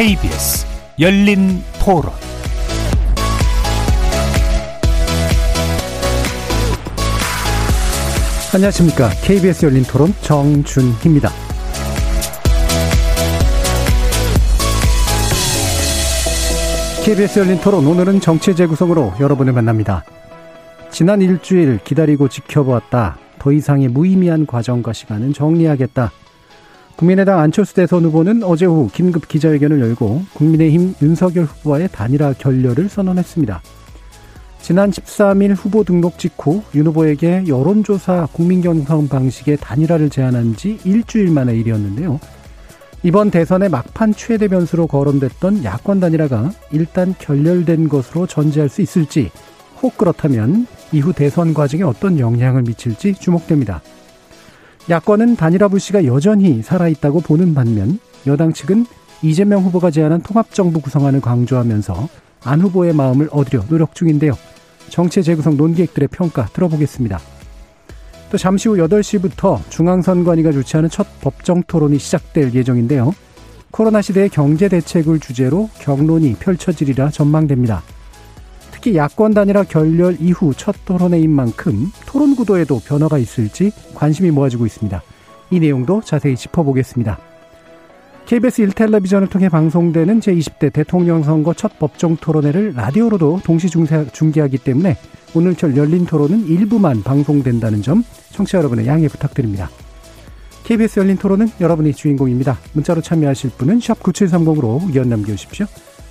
KBS 열린 토론 안녕하십니까. KBS 열린 토론 정준희입니다. KBS 열린 토론 오늘은 정치 재구성으로 여러분을 만납니다. 지난 일주일 기다리고 지켜보았다. 더 이상의 무의미한 과정과 시간은 정리하겠다. 국민의당 안철수 대선 후보는 어제 오후 긴급 기자회견을 열고 국민의힘 윤석열 후보와의 단일화 결렬을 선언했습니다. 지난 13일 후보 등록 직후 윤 후보에게 여론조사 국민경선 방식의 단일화를 제안한 지 일주일 만의 일이었는데요. 이번 대선의 막판 최대 변수로 거론됐던 야권 단일화가 일단 결렬된 것으로 전제할 수 있을지 혹 그렇다면 이후 대선 과정에 어떤 영향을 미칠지 주목됩니다. 야권은 단일화 불씨가 여전히 살아있다고 보는 반면 여당 측은 이재명 후보가 제안한 통합정부 구성안을 강조하면서 안 후보의 마음을 얻으려 노력 중인데요. 정치 재구성 논객들의 평가 들어보겠습니다. 또 잠시 후 8시부터 중앙선관위가 주최하는 첫 법정 토론이 시작될 예정인데요. 코로나 시대의 경제 대책을 주제로 경론이 펼쳐지리라 전망됩니다. 특히 야권 단일화 결렬 이후 첫 토론회인 만큼 토론 구도에도 변화가 있을지 관심이 모아지고 있습니다. 이 내용도 자세히 짚어보겠습니다. KBS 1텔레비전을 통해 방송되는 제20대 대통령 선거 첫 법정 토론회를 라디오로도 동시 중계하기 때문에 오늘철 열린 토론은 일부만 방송된다는 점 청취자 여러분의 양해 부탁드립니다. KBS 열린 토론은 여러분이 주인공입니다. 문자로 참여하실 분은 9730으로 의견 남겨주십시오.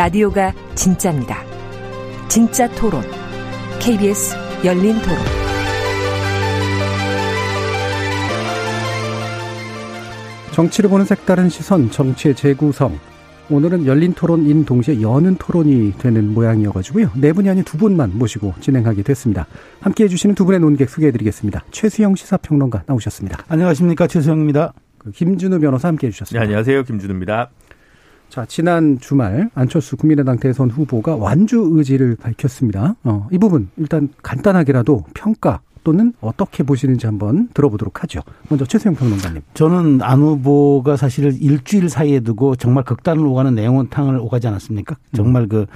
라디오가 진짜입니다. 진짜 토론. KBS 열린 토론. 정치를 보는 색다른 시선, 정치의 재구성. 오늘은 열린 토론인 동시에 여는 토론이 되는 모양이어가지고요. 네 분이 아닌 두 분만 모시고 진행하게 됐습니다. 함께 해주시는 두 분의 논객 소개해드리겠습니다. 최수영 시사평론가 나오셨습니다. 안녕하십니까. 최수영입니다. 그 김준우 변호사 함께 해주셨습니다. 네, 안녕하세요. 김준우입니다. 자, 지난 주말 안철수 국민의당 대선 후보가 완주 의지를 밝혔습니다. 어, 이 부분 일단 간단하게라도 평가 또는 어떻게 보시는지 한번 들어보도록 하죠. 먼저 최수영 평론가님. 저는 안 후보가 사실 일주일 사이에 두고 정말 극단을 오가는 내용탕을 오가지 않았습니까? 정말 그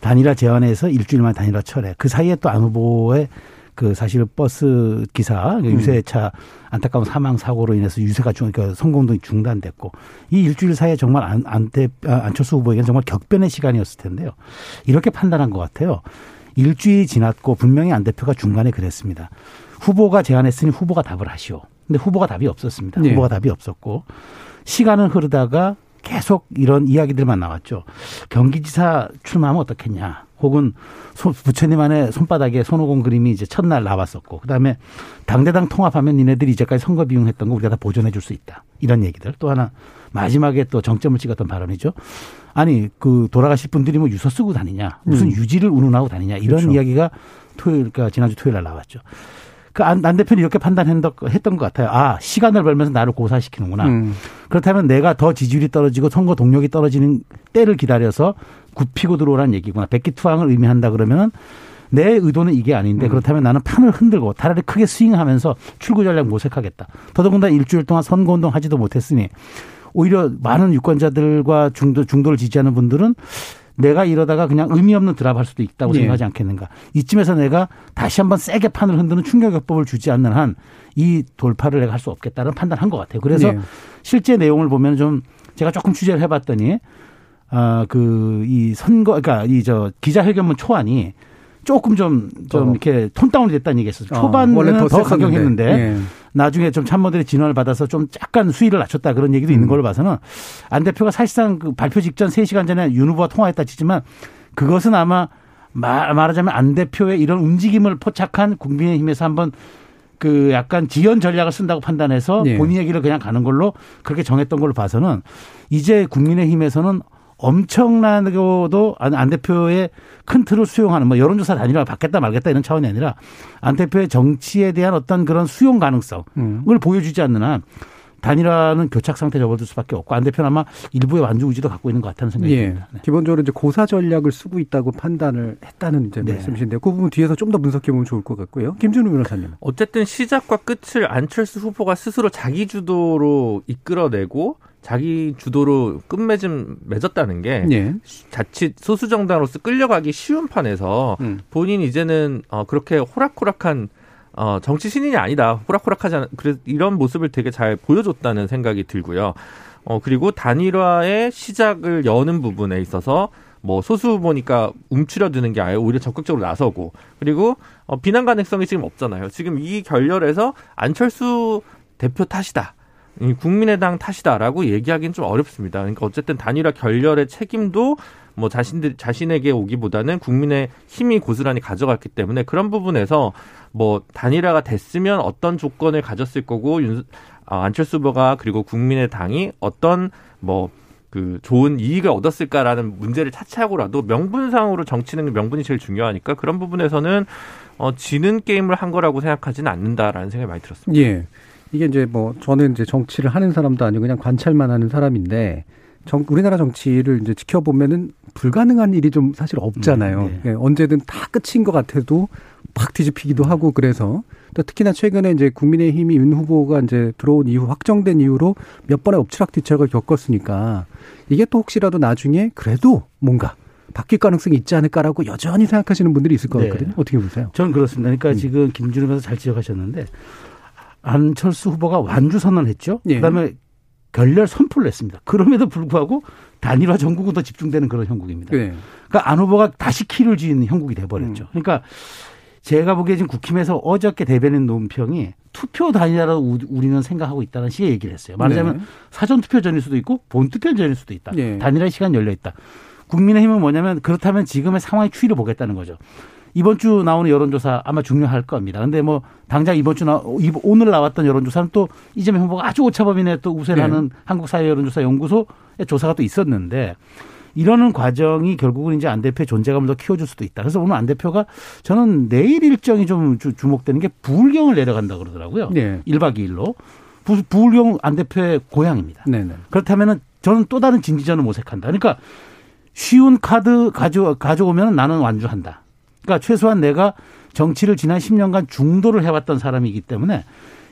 단일화 제안에서 일주일 만에 단일화 철회. 그 사이에 또 안 후보의 그 사실 버스 기사 그 음. 유세차 안타까운 사망 사고로 인해서 유세가 중 그러니까 성공동이 중단됐고 이 일주일 사이에 정말 안, 안대 아, 안철수 후보에게는 정말 격변의 시간이었을 텐데요. 이렇게 판단한 것 같아요. 일주일이 지났고 분명히 안 대표가 중간에 그랬습니다. 후보가 제안했으니 후보가 답을 하시오. 근데 후보가 답이 없었습니다. 네. 후보가 답이 없었고 시간은 흐르다가 계속 이런 이야기들만 나왔죠. 경기지사 출마하면 어떻겠냐. 혹은 부처님 안에 손바닥에 손오공 그림이 이제 첫날 나왔었고 그다음에 당대당 통합하면 니네들이 이제까지 선거 비용했던 거 우리가 다 보존해 줄 수 있다. 이런 얘기들. 또 하나 마지막에 또 정점을 찍었던 발언이죠. 아니 그 돌아가실 분들이 뭐 유서 쓰고 다니냐 무슨 음. 유지를 운운하고 다니냐 이런 그렇죠. 이야기가 토요일 그러니까 지난주 토요일 날 나왔죠. 그안 안 대표는 이렇게 판단했던 것 같아요. 아 시간을 벌면서 나를 고사시키는구나. 음. 그렇다면 내가 더 지지율이 떨어지고 선거 동력이 떨어지는 때를 기다려서 굽히고 들어오라는 얘기구나. 백기투항을 의미한다 그러면 내 의도는 이게 아닌데 음. 그렇다면 나는 판을 흔들고 다리를 크게 스윙하면서 출구 전략 모색하겠다. 더더군다나 일주일 동안 선거운동 하지도 못했으니 오히려 많은 유권자들과 중도, 중도를 지지하는 분들은 내가 이러다가 그냥 의미 없는 드랍할 수도 있다고 예. 생각하지 않겠는가. 이쯤에서 내가 다시 한번 세게 판을 흔드는 충격요법을 주지 않는 한 이 돌파를 내가 할 수 없겠다는 판단한 것 같아요. 그래서 예. 실제 내용을 보면 좀 제가 조금 취재를 해봤더니 아, 그, 이 선거, 그러니까 이 저 기자회견문 초안이 조금 좀, 좀 어. 이렇게 톤 다운이 됐다는 얘기 했었어요. 어, 어, 더, 더 강경했는데 예. 나중에 좀 참모들의 진언을 받아서 좀 약간 수위를 낮췄다 그런 얘기도 음. 있는 걸로 봐서는 안 대표가 사실상 그 발표 직전 3시간 전에 윤 후보와 통화했다 치지만 그것은 아마 말, 말하자면 안 대표의 이런 움직임을 포착한 국민의힘에서 한번 그 약간 지연 전략을 쓴다고 판단해서 예. 본인 얘기를 그냥 가는 걸로 그렇게 정했던 걸로 봐서는 이제 국민의힘에서는 엄청나고도 안 대표의 큰 틀을 수용하는 뭐 여론조사 단일화 받겠다 말겠다 이런 차원이 아니라 안 대표의 정치에 대한 어떤 그런 수용 가능성을 음. 보여주지 않는 한 단일화는 교착 상태 접어들 수밖에 없고 안 대표는 아마 일부의 완주 의지도 갖고 있는 것 같다는 생각이 예. 듭니다. 네. 기본적으로 이제 고사 전략을 쓰고 있다고 판단을 했다는 이제 네. 말씀이신데요. 그 부분 뒤에서 좀 더 분석해 보면 좋을 것 같고요. 김준우 변호사님. 어쨌든 시작과 끝을 안철수 후보가 스스로 자기 주도로 이끌어내고 자기 주도로 끝맺음 맺었다는 게 예. 자칫 소수 정당으로서 끌려가기 쉬운 판에서 음. 본인 이제는 어 그렇게 호락호락한 어, 정치 신인이 아니다. 호락호락하지 않은, 그래, 이런 모습을 되게 잘 보여줬다는 생각이 들고요. 어, 그리고 단일화의 시작을 여는 부분에 있어서 뭐 소수 후보니까 움츠려드는 게 아니라 오히려 적극적으로 나서고 그리고 어, 비난 가능성이 지금 없잖아요. 지금 이 결렬에서 안철수 대표 탓이다. 이 국민의당 탓이다라고 얘기하기는 좀 어렵습니다. 그러니까 어쨌든 단일화 결렬의 책임도 뭐 자신들 자신에게 오기보다는 국민의 힘이 고스란히 가져갔기 때문에 그런 부분에서 뭐 단일화가 됐으면 어떤 조건을 가졌을 거고 윤, 아, 안철수 후보가 그리고 국민의당이 어떤 뭐 그 좋은 이익을 얻었을까라는 문제를 차치하고라도 명분상으로 정치는 명분이 제일 중요하니까 그런 부분에서는 어 지는 게임을 한 거라고 생각하지는 않는다라는 생각이 많이 들었습니다. 예. 이게 이제 뭐 저는 이제 정치를 하는 사람도 아니고 그냥 관찰만 하는 사람인데 정, 우리나라 정치를 이제 지켜보면은 불가능한 일이 좀 사실 없잖아요. 음, 네. 예, 언제든 다 끝인 것 같아도 팍 뒤집히기도 음. 하고 그래서 또 특히나 최근에 이제 국민의힘이 윤 후보가 이제 들어온 이후 확정된 이후로 몇 번의 엎치락뒤치락을 겪었으니까 이게 또 혹시라도 나중에 그래도 뭔가 바뀔 가능성이 있지 않을까라고 여전히 생각하시는 분들이 있을 것 네. 같거든요. 네. 어떻게 보세요? 저는 그렇습니다. 그러니까 음. 지금 김준호 변호사 잘 지적하셨는데 안철수 후보가 완주 선언했죠. 예. 그다음에 결렬 선포를 했습니다. 그럼에도 불구하고 단일화 전국은 더 집중되는 그런 형국입니다. 네. 그러니까 안 후보가 다시 키를 쥐는 형국이 돼버렸죠. 음. 그러니까 제가 보기에 지금 국힘에서 어저께 대변인 논평이 투표 단일화로 우리는 생각하고 있다는 식의 얘기를 했어요. 말하자면 네. 사전 투표 전일 수도 있고 본 투표 전일 수도 있다. 네. 단일화 시간 열려 있다. 국민의힘은 뭐냐면 그렇다면 지금의 상황의 추이를 보겠다는 거죠. 이번 주 나오는 여론조사 아마 중요할 겁니다. 근데 뭐 당장 이번 주 나, 오늘 나왔던 여론조사는 또 이재명 후보가 아주 오차범위내 또 우세하는 네. 한국사회 여론조사 연구소의 조사가 또 있었는데 이러는 과정이 결국은 이제 안 대표의 존재감을 더 키워줄 수도 있다. 그래서 오늘 안 대표가 저는 내일 일정이 좀 주목되는 게 부울경을 내려간다 그러더라고요. 네. 1박 2일로. 부, 부울경 안 대표의 고향입니다. 네네. 네. 그렇다면은 저는 또 다른 진지전을 모색한다. 그러니까 쉬운 카드 가져, 가져오면 나는 완주한다. 그러니까 최소한 내가 정치를 지난 10년간 중도를 해왔던 사람이기 때문에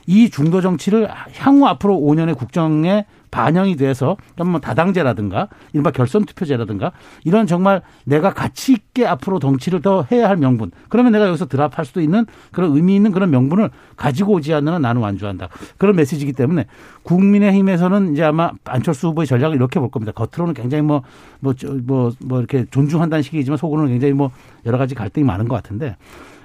이 중도 정치를 향후 앞으로 5년의 국정에 반영이 돼서 뭐 다당제라든가 이른바 결선 투표제라든가 이런 정말 내가 가치 있게 앞으로 정치를 더 해야 할 명분. 그러면 내가 여기서 드랍할 수도 있는 그런 의미 있는 그런 명분을 가지고 오지 한 나는 완주한다. 그런 메시지이기 때문에 국민의힘에서는 이제 아마 안철수 후보의 전략을 이렇게 볼 겁니다. 겉으로는 굉장히 뭐뭐 뭐 뭐 뭐, 뭐 이렇게 존중한다는 식이지만 속으로는 굉장히 뭐 여러 가지 갈등이 많은 것 같은데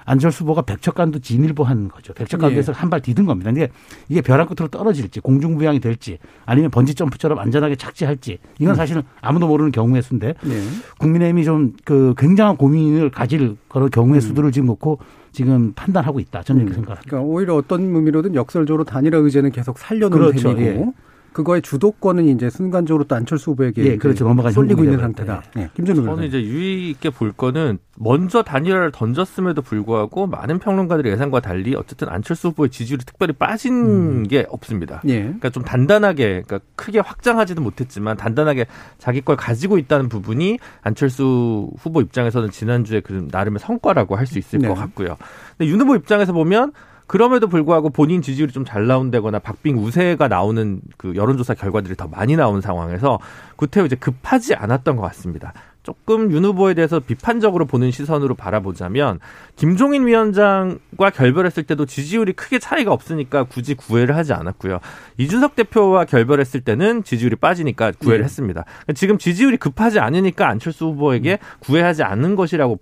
안철수 후보가 백척간도 진일보한 거죠. 백척간도에서 예. 한발 디딘 겁니다. 근데 이게 벼랑 끝으로 떨어질지 공중부양이 될지 아니면 번지 점프처럼 안전하게 착지할지 이건 음. 사실은 아무도 모르는 경우의 수인데 예. 국민의힘이 좀 그 굉장한 고민을 가질 그런 경우의 음. 수들을 지금 놓고 지금 판단하고 있다. 저는 이렇게 음. 생각합니다. 그러니까 오히려 어떤 의미로든 역설적으로 단일화 의제는 계속 살려놓은 그렇죠. 셈이고 예. 그거의 주도권은 이제 순간적으로 또 안철수 후보에게 예, 그렇죠. 넘어가 쏠리고 있는 상태다. 네. 김준우 저는 이제 유의 있게 볼 거는 먼저 단일화를 던졌음에도 불구하고 많은 평론가들의 예상과 달리 어쨌든 안철수 후보의 지지율이 특별히 빠진 음. 게 없습니다. 예. 그러니까 좀 단단하게 그러니까 크게 확장하지도 못했지만 단단하게 자기 걸 가지고 있다는 부분이 안철수 후보 입장에서는 지난주에 그 나름의 성과라고 할 수 있을 네. 것 같고요. 근데 윤 후보 입장에서 보면 그럼에도 불구하고 본인 지지율이 좀 잘 나온다거나 박빙 우세가 나오는 그 여론조사 결과들이 더 많이 나온 상황에서 구태여 이제 급하지 않았던 것 같습니다. 조금 윤 후보에 대해서 비판적으로 보는 시선으로 바라보자면 김종인 위원장과 결별했을 때도 지지율이 크게 차이가 없으니까 굳이 구애를 하지 않았고요. 이준석 대표와 결별했을 때는 지지율이 빠지니까 구애를 네. 했습니다. 지금 지지율이 급하지 않으니까 안철수 후보에게 구애하지 않는 것이라고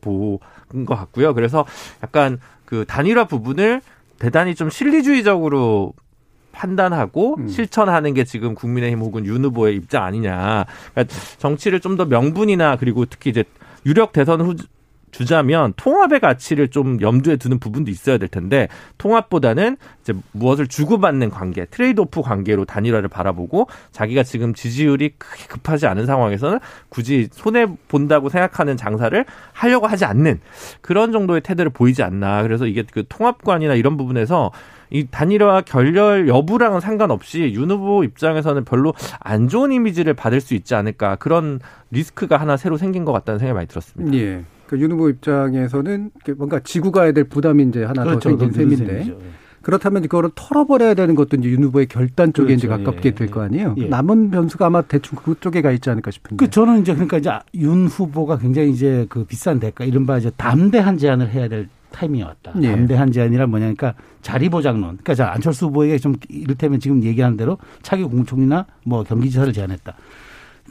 본것 같고요. 그래서 약간 그 단일화 부분을 대단히 좀 실리주의적으로 판단하고 음. 실천하는 게 지금 국민의힘 혹은 윤 후보의 입장 아니냐. 그러니까 정치를 좀 더 명분이나 그리고 특히 이제 유력 대선 후 주자면 통합의 가치를 좀 염두에 두는 부분도 있어야 될 텐데 통합보다는 이제 무엇을 주고받는 관계, trade-off 관계로 단일화를 바라보고 자기가 지금 지지율이 크게 급하지 않은 상황에서는 굳이 손해 본다고 생각하는 장사를 하려고 하지 않는 그런 정도의 태도를 보이지 않나. 그래서 이게 그 통합관이나 이런 부분에서 이 단일화 결렬 여부랑은 상관없이 윤 후보 입장에서는 별로 안 좋은 이미지를 받을 수 있지 않을까 그런 리스크가 하나 새로 생긴 것 같다는 생각이 많이 들었습니다. 예. 그윤 후보 입장에서는 뭔가 지고 가야 될 부담이 이제 하나 그렇죠. 더 생긴 셈인데 예. 그렇다면 그거를 털어버려야 되는 것도 이제 윤 후보의 결단 쪽에 그렇죠. 이제 가깝게 예. 될거 아니에요. 예. 남은 변수가 아마 대충 그쪽에 가 있지 않을까 싶은데. 그 저는 이제 그러니까 이제 윤 후보가 굉장히 이제 그 비싼 대가 이른바 이제 담대한 제안을 해야 될 타이밍이 왔다. 예. 담대한 제안이란 뭐냐, 그러니까 자리 보장론. 그러니까 자 안철수 후보에게 좀 이를테면 지금 얘기하는 대로 차기 공총리나 뭐 경기지사를 제안했다.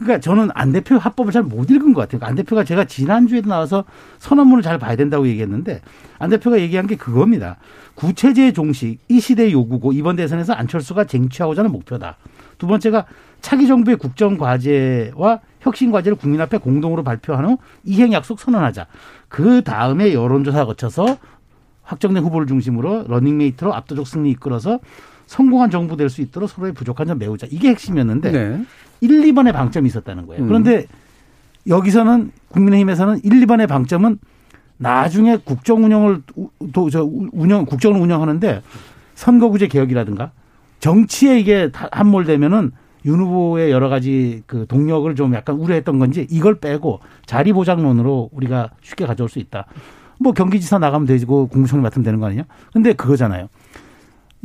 그러니까 저는 안 대표 화법을 잘 못 읽은 것 같아요. 안 대표가 제가 지난주에도 나와서 선언문을 잘 봐야 된다고 얘기했는데 안 대표가 얘기한 게 그겁니다. 구체제 종식 이 시대의 요구고 이번 대선에서 안철수가 쟁취하고자 하는 목표다. 두 번째가 차기 정부의 국정 과제와 혁신 과제를 국민 앞에 공동으로 발표한 후 이행 약속 선언하자. 그 다음에 여론조사 거쳐서 확정된 후보를 중심으로 러닝메이트로 압도적 승리 이끌어서 성공한 정부 될 수 있도록 서로의 부족한 점 메우자. 이게 핵심이었는데 네. 1, 2번의 방점이 있었다는 거예요. 음. 그런데 여기서는 국민의힘에서는 1, 2번의 방점은 나중에 국정 운영을 저 운영 국정을 운영하는데 선거구제 개혁이라든가 정치에 이게 함몰되면은 윤 후보의 여러 가지 그 동력을 좀 약간 우려했던 건지 이걸 빼고 자리 보장론으로 우리가 쉽게 가져올 수 있다. 뭐 경기지사 나가면 되고 국무총리 맡으면 되는 거 아니냐? 근데 그거잖아요.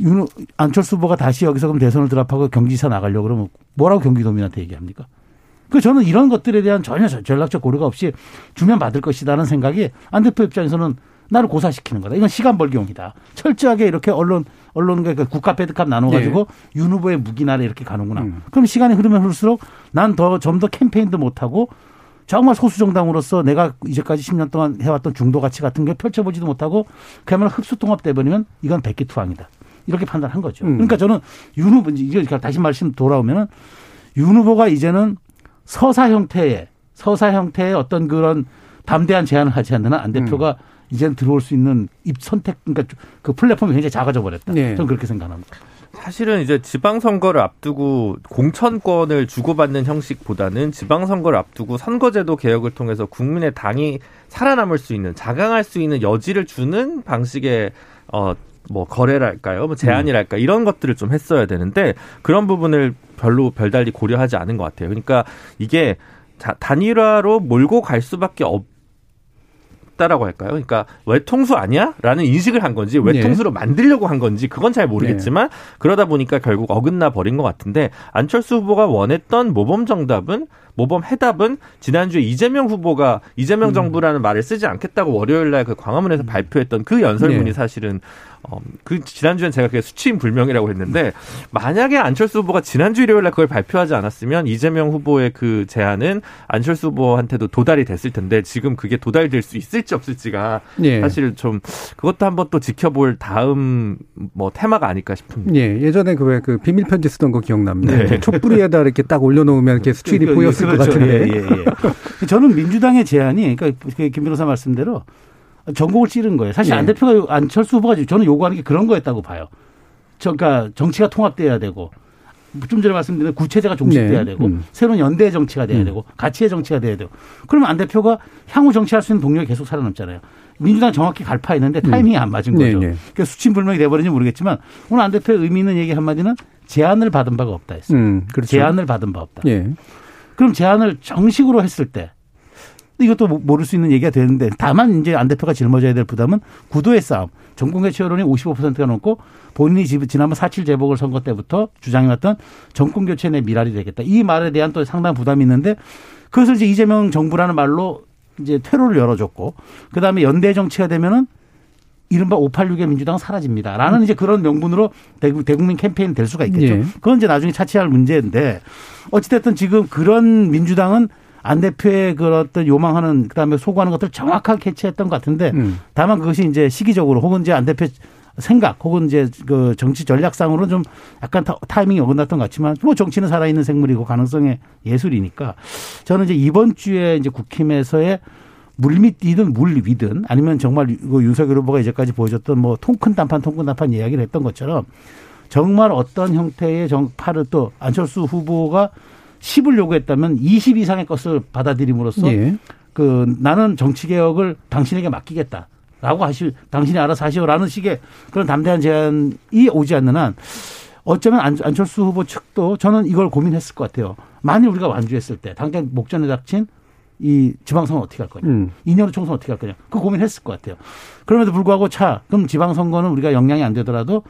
윤 안철수 후보가 다시 여기서 그럼 대선을 드랍하고 경기지사 나가려고 그러면 뭐라고 경기도민한테 얘기합니까? 그 저는 이런 것들에 대한 전혀 전략적 고려가 없이 주면 받을 것이다는 생각이 안 대표 입장에서는 나를 고사시키는 거다. 이건 시간 벌기용이다. 철저하게 이렇게 언론 언론과 그 국가 패드값 나눠가지고 네. 윤 후보의 무기나라 이렇게 가는구나. 음. 그럼 시간이 흐르면 흐를수록 난 더 좀 더 캠페인도 못 하고 정말 소수 정당으로서 내가 이제까지 10년 동안 해왔던 중도 가치 같은 게 펼쳐보지도 못하고 그야말로 흡수 통합돼 버리면 이건 백기투항이다. 이렇게 판단한 거죠. 음. 그러니까 저는 윤 후보 이게 다시 말씀 돌아오면은 윤 후보가 이제는 서사 형태의 서사 형태의 어떤 그런 담대한 제안을 하지 않는 안 대표가 음. 이제는 들어올 수 있는 입 선택 그러니까 그 플랫폼이 굉장히 작아져 버렸다. 네. 저는 그렇게 생각합니다. 사실은 이제 지방선거를 앞두고 공천권을 주고받는 형식보다는 지방선거를 앞두고 선거제도 개혁을 통해서 국민의 당이 살아남을 수 있는 자강할 수 있는 여지를 주는 방식의 어. 뭐 거래랄까요, 뭐 제한이랄까 이런 것들을 좀 했어야 되는데 그런 부분을 별로 별달리 고려하지 않은 것 같아요. 그러니까 이게 단일화로 몰고 갈 수밖에 없. 없다라고 할까요? 그러니까 외통수 아니야? 라는 인식을 한 건지 외통수로 네. 만들려고 한 건지 그건 잘 모르겠지만 네. 그러다 보니까 결국 어긋나 버린 것 같은데 안철수 후보가 원했던 모범 정답은 모범 해답은 지난주에 이재명 후보가 이재명 음. 정부라는 말을 쓰지 않겠다고 월요일 날 그 광화문에서 발표했던 그 연설문이 네. 사실은 어, 그 지난주엔 제가 그게 수치인 불명이라고 했는데 만약에 안철수 후보가 지난주 일요일 날 그걸 발표하지 않았으면 이재명 후보의 그 제안은 안철수 후보한테도 도달이 됐을 텐데 지금 그게 도달될 수 있을지 없을지가 예. 사실 좀 그것도 한번 또 지켜볼 다음 뭐 테마가 아닐까 싶습니다. 예. 예전에 그왜그 비밀 편지 쓰던 거 기억납니다. 네. 촛불 위에다 이렇게 딱 올려놓으면 이렇게 수출이 그러니까 보였을 그렇죠. 것 같은데. 예, 예, 예. 저는 민주당의 제안이 그러니까 김 변호사 말씀대로 전공을 찌른 거예요. 사실 네. 안 대표가 안철수 후보가 저는 요구하는 게 그런 거였다고 봐요. 저, 그러니까 정치가 통합돼야 되고 좀 전에 말씀드린 구체제가 종식돼야 네. 되고 음. 새로운 연대 정치가 돼야 음. 되고 가치의 정치가 돼야 되고 그러면 안 대표가 향후 정치할 수 있는 동력이 계속 살아남잖아요. 민주당 정확히 갈파했는데 음. 타이밍이 안 맞은 거죠. 네, 네. 그러니까 수침불명이 돼버린지 모르겠지만 오늘 안 대표의 의미 있는 얘기 한마디는 제안을 받은 바가 없다 했어요. 음, 그렇죠. 제안을 받은 바 없다. 예. 그럼 제안을 정식으로 했을 때 이것도 모를 수 있는 얘기가 되는데 다만 이제 안 대표가 짊어져야 될 부담은 구도의 싸움. 정권 개최 여론이 55%가 넘고 본인이 지난번 4.7 재보궐 선거 때부터 주장해왔던 정권 교체 내 미랄이 되겠다. 이 말에 대한 또 상당한 부담이 있는데 그것을 이제 이재명 정부라는 말로 이제 퇴로를 열어줬고 그다음에 연대 정치가 되면은 이른바 586의 민주당은 사라집니다. 라는 이제 그런 명분으로 대국민 캠페인이 될 수가 있겠죠. 예. 그건 이제 나중에 차치할 문제인데 어찌됐든 지금 그런 민주당은 안 대표의 그 어떤 요망하는 그다음에 소구하는 것들 을 정확하게 캐치했던 것 같은데 음. 다만 그것이 이제 시기적으로 혹은 이제 안 대표 생각 혹은 이제 그 정치 전략상으로 좀 약간 타이밍이 어긋났던 것 같지만 뭐 정치는 살아있는 생물이고 가능성의 예술이니까 저는 이제 이번 주에 이제 국힘에서의 물밑이든 물 위든 아니면 정말 윤석열 후보가 이제까지 보여줬던 뭐 통큰 단판 통큰 단판 이야기를 했던 것처럼 정말 어떤 형태의 정파를 또 안철수 후보가 10을 요구했다면 20 이상의 것을 받아들임으로써 예. 그 나는 정치 개혁을 당신에게 맡기겠다. 라고 하시, 당신이 알아서 하시오라는 식의 그런 담대한 제안이 오지 않는 한 어쩌면 안, 안철수 후보 측도 저는 이걸 고민했을 것 같아요. 만일 우리가 완주했을 때 당장 목전에 닥친 이 지방선거 어떻게 할 거냐. 음. 2년 후 총선 어떻게 할 거냐. 그 고민했을 것 같아요. 그럼에도 불구하고 차, 그럼 지방선거는 우리가 영향이 안 되더라도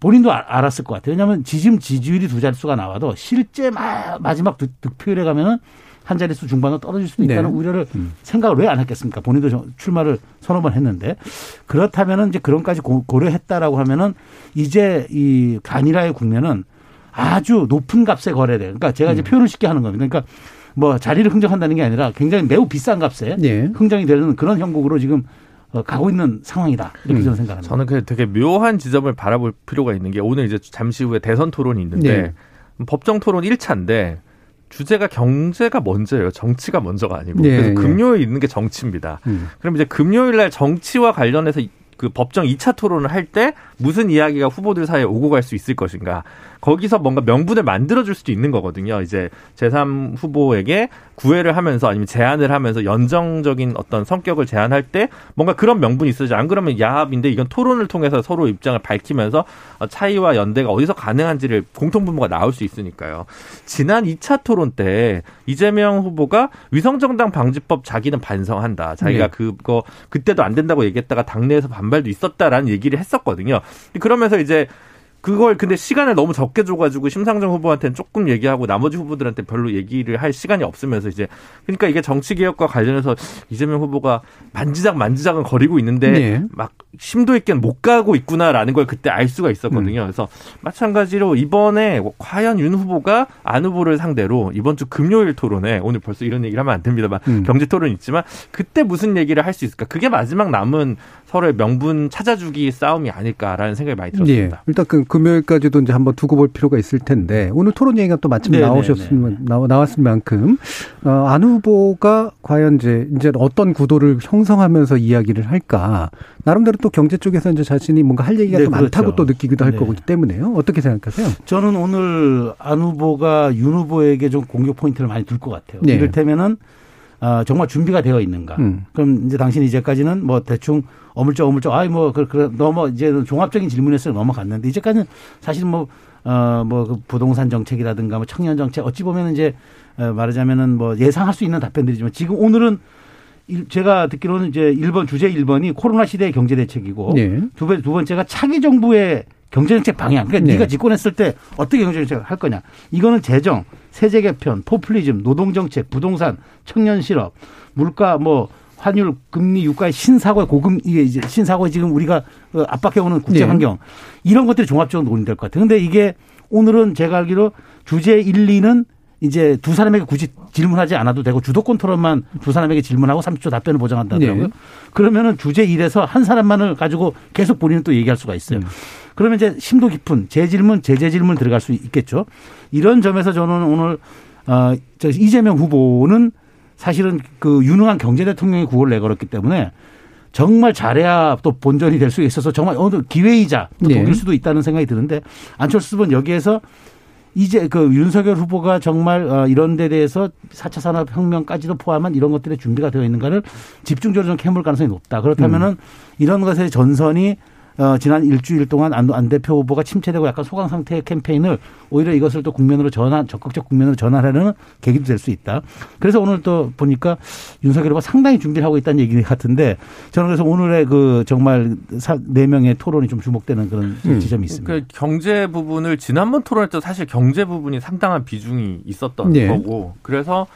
본인도 아, 알았을 것 같아요. 왜냐하면 지금 지지율이 두 자릿수가 나와도 실제 마, 마지막 득표율에 가면은 한 자릿수 중반으로 떨어질 수도 있다는 네. 우려를 음. 생각을 왜 안 했겠습니까? 본인도 출마를 서너 번 했는데 그렇다면은 이제 그런까지 고 려했다라고 하면은 이제 이 단일화의 국면은 아주 높은 값에 거래돼. 그러니까 제가 이제 음. 표현을 쉽게 하는 겁니다. 그러니까 뭐 자리를 흥정한다는 게 아니라 굉장히 매우 비싼 값에 네. 흥정이 되는 그런 형국으로 지금 어, 가고 있는 상황이다 이렇게 음. 저는 생각합니다. 저는 그 되게 묘한 지점을 바라볼 필요가 있는 게 오늘 이제 잠시 후에 대선 토론이 있는데 네. 법정 토론 1차인데 주제가 경제가 먼저예요. 정치가 먼저가 아니고. 네, 그래서 네. 금요일 있는 게 정치입니다. 음. 그럼 이제 금요일 날 정치와 관련해서 그 법정 2차 토론을 할 때 무슨 이야기가 후보들 사이에 오고 갈 수 있을 것인가. 거기서 뭔가 명분을 만들어줄 수도 있는 거거든요. 이제 제3 후보에게 구애를 하면서 아니면 제안을 하면서 연정적인 어떤 성격을 제안할 때 뭔가 그런 명분이 있어야지 안 그러면 야합인데 이건 토론을 통해서 서로 입장을 밝히면서 차이와 연대가 어디서 가능한지를 공통분모가 나올 수 있으니까요. 지난 2차 토론 때 이재명 후보가 위성정당 방지법 자기는 반성한다. 자기가 네. 그거 그때도 안 된다고 얘기했다가 당내에서 반발도 있었다라는 얘기를 했었거든요. 그러면서 이제 그걸 근데 시간을 너무 적게 줘가지고 심상정 후보한테는 조금 얘기하고 나머지 후보들한테 별로 얘기를 할 시간이 없으면서 이제 그러니까 이게 정치 개혁과 관련해서 이재명 후보가 만지작 만지작은 거리고 있는데 네. 막 심도 있게는 못 가고 있구나라는 걸 그때 알 수가 있었거든요. 음. 그래서 마찬가지로 이번에 과연 윤 후보가 안 후보를 상대로 이번 주 금요일 토론에 오늘 벌써 이런 얘기를 하면 안 됩니다만 음. 경제 토론 있지만 그때 무슨 얘기를 할 수 있을까? 그게 마지막 남은 서로의 명분 찾아주기 싸움이 아닐까라는 생각이 많이 들었습니다. 네. 일단 그 금요일까지도 이제 한번 두고 볼 필요가 있을 텐데 오늘 토론 얘기가 또 마침 네, 네 나오셨으면 네. 나왔을 만큼 어, 안 후보가 과연 이제 이제 어떤 구도를 형성하면서 이야기를 할까 나름대로 또 경제 쪽에서 이제 자신이 뭔가 할 얘기가 네, 또 많다고 그렇죠. 또 느끼기도 할 네. 거기 때문에요. 어떻게 생각하세요? 저는 오늘 안 후보가 윤 후보에게 좀 공격 포인트를 많이 둘 것 같아요. 네. 이를테면은 어, 정말 준비가 되어 있는가. 음. 그럼 이제 당신이 이제까지는 뭐 대충 어물쩍 어물쩍 아이 뭐 그, 그 넘어 이제 종합적인 질문에서 넘어갔는데 이제까지는 사실 뭐 어, 뭐, 그 부동산 정책이라든가 뭐 청년 정책 어찌 보면 이제 어, 말하자면은 뭐 예상할 수 있는 답변들이지만 지금 오늘은 제가 듣기로는 이제 1번 주제 1번이 코로나 시대의 경제 대책이고 네. 두, 번, 두 번째가 차기 정부의 경제정책 방향. 그러니까 네. 네가 집권했을 때 어떻게 경제정책을 할 거냐. 이거는 재정, 세제 개편, 포퓰리즘, 노동정책, 부동산, 청년 실업, 물가 뭐 환율, 금리, 유가의 신사고의 고금 이게 이제 신사고에 지금 우리가 어, 압박해 오는 국제 네. 환경 네. 이런 것들이 종합적으로 논의될 것 같아요. 근데 이게 오늘은 제가 알기로 주제 1, 2는 이제 두 사람에게 굳이 질문하지 않아도 되고 주도권 토론만 두 사람에게 질문하고 30초 답변을 보장한다더라고요. 네. 그러면은 주제 1에서 한 사람만을 가지고 계속 본인은 또 얘기할 수가 있어요. 음. 그러면 이제 심도 깊은 재질문, 재재질문 들어갈 수 있겠죠. 이런 점에서 저는 오늘 어, 저 이재명 후보는 사실은 그 유능한 경제 대통령이 구호를 내걸었기 때문에 정말 잘해야 또 본전이 될 수 있어서 정말 어느 기회이자 또 독일 네. 수도 있다는 생각이 드는데 안철수 후보는 여기에서 이제 그 윤석열 후보가 정말 어, 이런 데 대해서 4차 산업혁명까지도 포함한 이런 것들의 준비가 되어 있는가를 집중적으로 좀 캐물 가능성이 높다. 그렇다면은 음. 이런 것의 전선이 어, 지난 일주일 동안 안, 안 대표 후보가 침체되고 약간 소강 상태의 캠페인을 오히려 이것을 또 국면으로 전환, 적극적 국면으로 전환하려는 계기도 될 수 있다. 그래서 오늘 또 보니까 윤석열 후보가 상당히 준비를 하고 있다는 얘기 같은데 저는 그래서 오늘의 그 정말 네 명의 토론이 좀 주목되는 그런 음. 지점이 있습니다. 그 경제 부분을 지난번 토론할 때 사실 경제 부분이 상당한 비중이 있었던 네. 거고 그래서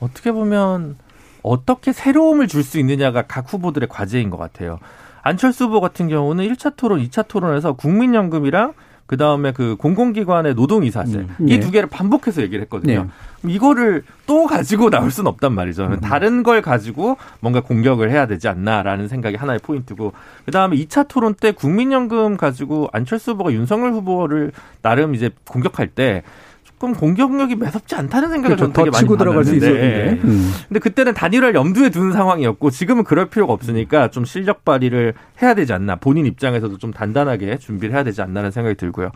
어떻게 보면 어떻게 새로움을 줄 수 있느냐가 각 후보들의 과제인 것 같아요. 안철수 후보 같은 경우는 1차 토론, 2차 토론에서 국민연금이랑 그 다음에 그 공공기관의 노동이사세 음, 네. 이두 개를 반복해서 얘기를 했거든요. 네. 이거를 또 가지고 나올 수는 없단 말이죠. 음. 다른 걸 가지고 뭔가 공격을 해야 되지 않나라는 생각이 하나의 포인트고 그 다음에 2차 토론 때 국민연금 가지고 안철수 후보가 윤석열 후보를 나름 이제 공격할 때 조금 공격력이 매섭지 않다는 생각을 그렇죠. 저는 되게 많이 들어갈 수 있었는데. 음. 근데 그때는 단일화를 염두에 두는 상황이었고 지금은 그럴 필요가 없으니까 좀 실력 발휘를 해야 되지 않나. 본인 입장에서도 좀 단단하게 준비를 해야 되지 않나라는 생각이 들고요.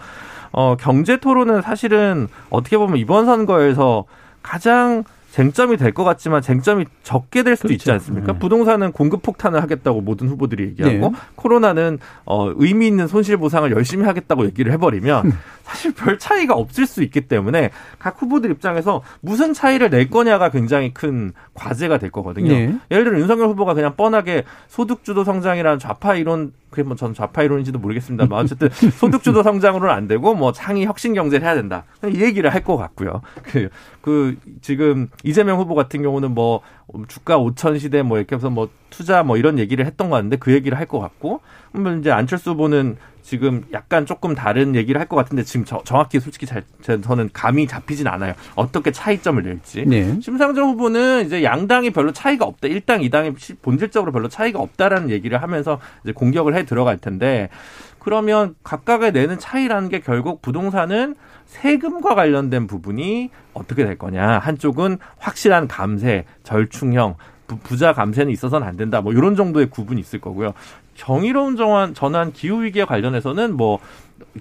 어, 경제 토론은 사실은 어떻게 보면 이번 선거에서 가장 쟁점이 될 것 같지만 쟁점이 적게 될 수도 그렇죠. 있지 않습니까? 네. 부동산은 공급 폭탄을 하겠다고 모든 후보들이 얘기하고 네. 코로나는 어, 의미 있는 손실 보상을 열심히 하겠다고 얘기를 해버리면 음. 사실 별 차이가 없을 수 있기 때문에 각 후보들 입장에서 무슨 차이를 낼 거냐가 굉장히 큰 과제가 될 거거든요. 네. 예를 들어 윤석열 후보가 그냥 뻔하게 소득주도 성장이라는 좌파 이론 그게 뭐 전 좌파 이론인지도 모르겠습니다만 어쨌든 소득주도 성장으로는 안 되고 뭐 창의 혁신 경제를 해야 된다. 이 얘기를 할 것 같고요. 그, 그 지금 이재명 후보 같은 경우는 뭐 주가 5천 시대 뭐 이렇게 해서 뭐 투자 뭐 이런 얘기를 했던 것 같은데 그 얘기를 할 것 같고 그러면 이제 안철수 후보는 지금 약간 조금 다른 얘기를 할 것 같은데 지금 저, 정확히 솔직히 잘 저는 감이 잡히진 않아요. 어떻게 차이점을 낼지. 네. 심상정 후보는 이제 양당이 별로 차이가 없다. 1당, 2당이 본질적으로 별로 차이가 없다라는 얘기를 하면서 이제 공격을 해 들어갈 텐데 그러면 각각의 내는 차이라는 게 결국 부동산은 세금과 관련된 부분이 어떻게 될 거냐. 한쪽은 확실한 감세, 절충형, 부자 감세는 있어서는 안 된다. 뭐 이런 정도의 구분이 있을 거고요. 정의로운 정환, 전환 기후 위기에 관련해서는 뭐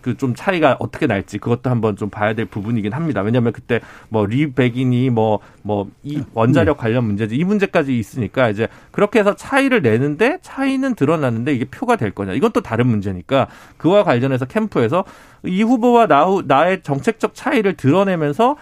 그좀 차이가 어떻게 날지 그것도 한번 좀 봐야 될 부분이긴 합니다. 왜냐하면 그때 뭐 리백인이 뭐 뭐 이 원자력 네. 관련 문제지 이 문제까지 있으니까 이제 그렇게 해서 차이를 내는데 차이는 드러났는데 이게 표가 될 거냐 이것도 다른 문제니까 그와 관련해서 캠프에서 이 후보와 나, 나의 정책적 차이를 드러내면서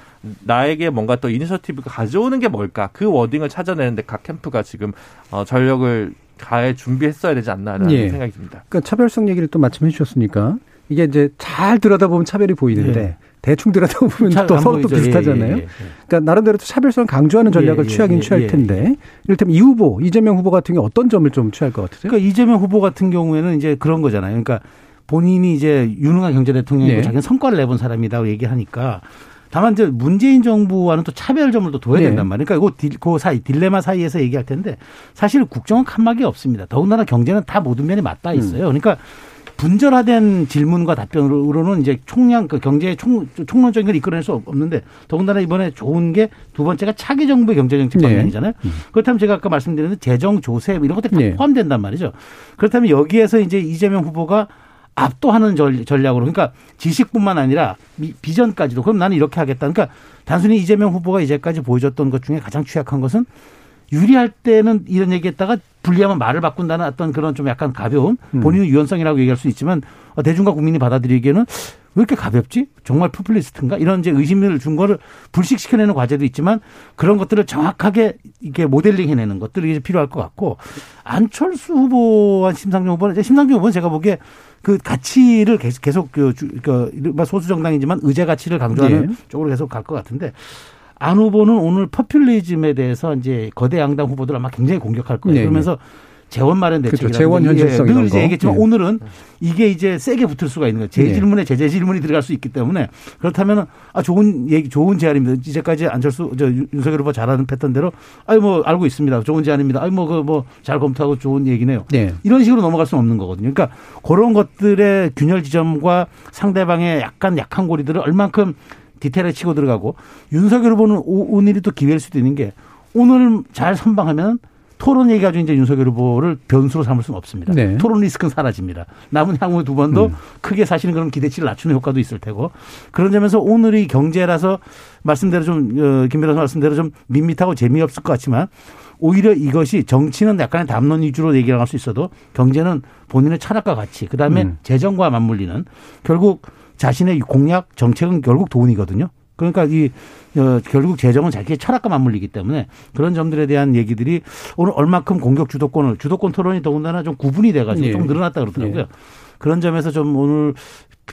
나에게 뭔가 또 이니셔티브가 가져오는 게 뭘까 그 워딩을 찾아내는데 각 캠프가 지금 어, 전력을 가해 준비했어야 되지 않나라는 예. 생각이 듭니다. 그러니까 차별성 얘기를 또 마침 해주셨으니까 이게 이제 잘 들여다보면 차별이 보이는데 예. 대충 들여다보면 또 서로 또 비슷하잖아요. 예, 예, 예. 그러니까 나름대로 또 차별성 강조하는 전략을 예, 취하긴 취할 텐데 이를테면 이 후보 이재명 후보 같은 경우 어떤 점을 좀 취할 것 같으세요? 그러니까 이재명 후보 같은 경우에는 이제 그런 거잖아요. 그러니까 본인이 이제 유능한 경제 대통령이고 네. 자기는 성과를 내본 사람이다고 얘기하니까 다만 이제 문재인 정부와는 또 차별점을 또 둬야 네. 된단 말이에요. 그러니까 그, 그 사이 딜레마 사이에서 얘기할 텐데 사실 국정은 칸막이 없습니다. 더군다나 경제는 다 모든 면이 맞닿아 음. 있어요. 그러니까 분절화된 질문과 답변으로는 이제 총량 그 경제의 총 총론적인 걸 이끌어낼 수 없는데 더군다나 이번에 좋은 게 두 번째가 차기 정부의 경제 정책 네. 방향이잖아요. 네. 그렇다면 제가 아까 말씀드린 재정 조세 이런 것들이 다 네. 포함된단 말이죠. 그렇다면 여기에서 이제 이재명 후보가 압도하는 전략으로 그러니까 지식뿐만 아니라 비전까지도 그럼 나는 이렇게 하겠다. 그러니까 단순히 이재명 후보가 이제까지 보여줬던 것 중에 가장 취약한 것은 유리할 때는 이런 얘기했다가 불리하면 말을 바꾼다는 어떤 그런 좀 약간 가벼움 음. 본인의 유연성이라고 얘기할 수 있지만 어, 대중과 국민이 받아들이기에는 왜 이렇게 가볍지? 정말 포퓰리스트인가? 이런 이제 의심을 준 거를 불식시켜내는 과제도 있지만 그런 것들을 정확하게 이게 모델링 해내는 것들이 이제 필요할 것 같고 안철수 후보와 심상정 후보는 심상정 후보는 제가 보기에 그 가치를 계속, 계속 그, 그 소수 정당이지만 의제 가치를 강조하는 네. 쪽으로 계속 갈 것 같은데 안 후보는 오늘 퍼퓰리즘에 대해서 이제 거대 양당 후보들 아마 굉장히 공격할 거예요. 네. 그러면서 재원 마련 대책이라는 그렇죠. 재원 현실성 예, 늘 이제 얘기했지만 네. 오늘은 이게 이제 세게 붙을 수가 있는 거예요. 제 네. 질문에 제재 질문이 들어갈 수 있기 때문에 그렇다면 아 좋은 얘기 좋은 제안입니다. 이제까지 안철수 저 윤석열 후보 잘하는 패턴대로 아유 뭐 알고 있습니다. 좋은 제안입니다. 아유 뭐그 뭐 잘 검토하고 좋은 얘기네요. 네. 이런 식으로 넘어갈 수는 없는 거거든요. 그러니까 그런 것들의 균열 지점과 상대방의 약간 약한 고리들을 얼만큼 디테일하게 치고 들어가고 윤석열 후보는 오늘이 또 기회일 수도 있는 게 오늘 잘 선방하면 토론 얘기 가지고 이제 윤석열 후보를 변수로 삼을 수는 없습니다. 네. 토론 리스크는 사라집니다. 남은 향후 두 번도 음. 크게 사실은 그런 기대치를 낮추는 효과도 있을 테고 그런 점에서 오늘이 경제라서 말씀대로 좀, 어, 김 변호사 말씀대로 좀 밋밋하고 재미없을 것 같지만 오히려 이것이 정치는 약간의 담론 위주로 얘기를 할 수 있어도 경제는 본인의 철학과 같이 그다음에 음. 재정과 맞물리는 결국 자신의 공약 정책은 결국 돈이거든요. 그러니까 이 어, 결국 재정은 자기의 철학과 맞물리기 때문에 그런 점들에 대한 얘기들이 오늘 얼마큼 공격 주도권을 주도권 토론이 더군다나 좀 구분이 돼가지고 예. 좀 늘어났다 그러더라고요. 예. 그런 점에서 좀 오늘